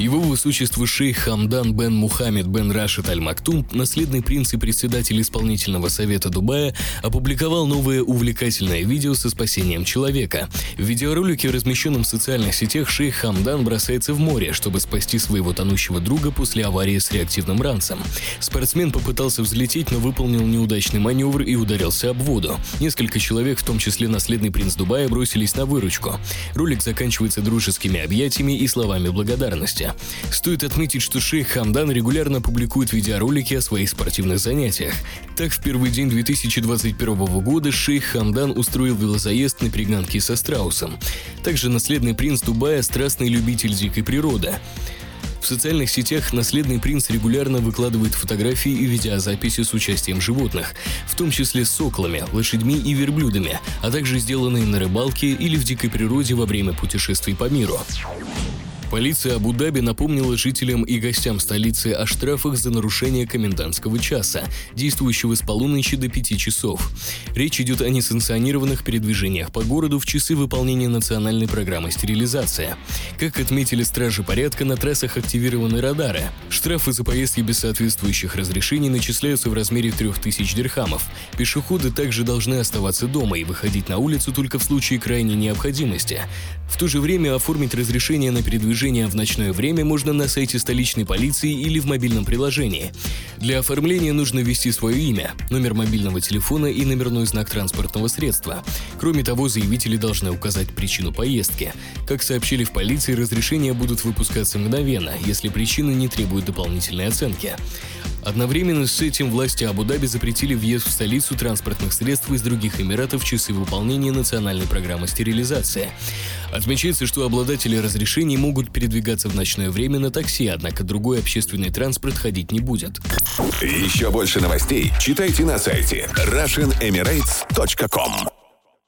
Его высочество шейх Хамдан бен Мухаммед бен Рашид Аль Мактум, наследный принц и председатель исполнительного совета Дубая, опубликовал новое увлекательное видео со спасением человека. В видеоролике, размещенном в социальных сетях, шейх Хамдан бросается в море, чтобы спасти своего тонущего друга после аварии с реактивным ранцем. Спортсмен попытался взлететь, но выполнил неудачный маневр и ударился об воду. Несколько человек, в том числе наследный принц Дубая, бросились на выручку. Ролик заканчивается дружескими объятиями и словами благодарности. Стоит отметить, что шейх Хамдан регулярно публикует видеоролики о своих спортивных занятиях. Так, в первый день 2021 года шейх Хамдан устроил велозаезд на перегонке со страусом. Также наследный принц Дубая – страстный любитель дикой природы. В социальных сетях наследный принц регулярно выкладывает фотографии и видеозаписи с участием животных, в том числе с соклами, лошадьми и верблюдами, а также сделанные на рыбалке или в дикой природе во время путешествий по миру. Полиция Абу-Даби напомнила жителям и гостям столицы о штрафах за нарушение комендантского часа, действующего с полуночи до 5 часов. Речь идет о несанкционированных передвижениях по городу в часы выполнения национальной программы стерилизация. Как отметили стражи порядка, на трассах активированы радары. Штрафы за поездки без соответствующих разрешений начисляются в размере 3000 дирхамов. Пешеходы также должны оставаться дома и выходить на улицу только в случае крайней необходимости. В то же время оформить разрешение на передвижение в ночное время можно на сайте столичной полиции или в мобильном приложении. Для оформления нужно ввести свое имя, номер мобильного телефона и номерной знак транспортного средства. Кроме того, заявители должны указать причину поездки. Как сообщили в полиции, разрешения будут выпускаться мгновенно, если причина не требует дополнительной оценки. Одновременно с этим власти Абу-Даби запретили въезд в столицу транспортных средств из других Эмиратов в часы выполнения национальной программы стерилизации. Отмечается, что обладатели разрешений могут передвигаться в ночное время на такси, однако другой общественный транспорт ходить не будет. Еще больше новостей читайте на сайте RussianEmirates.com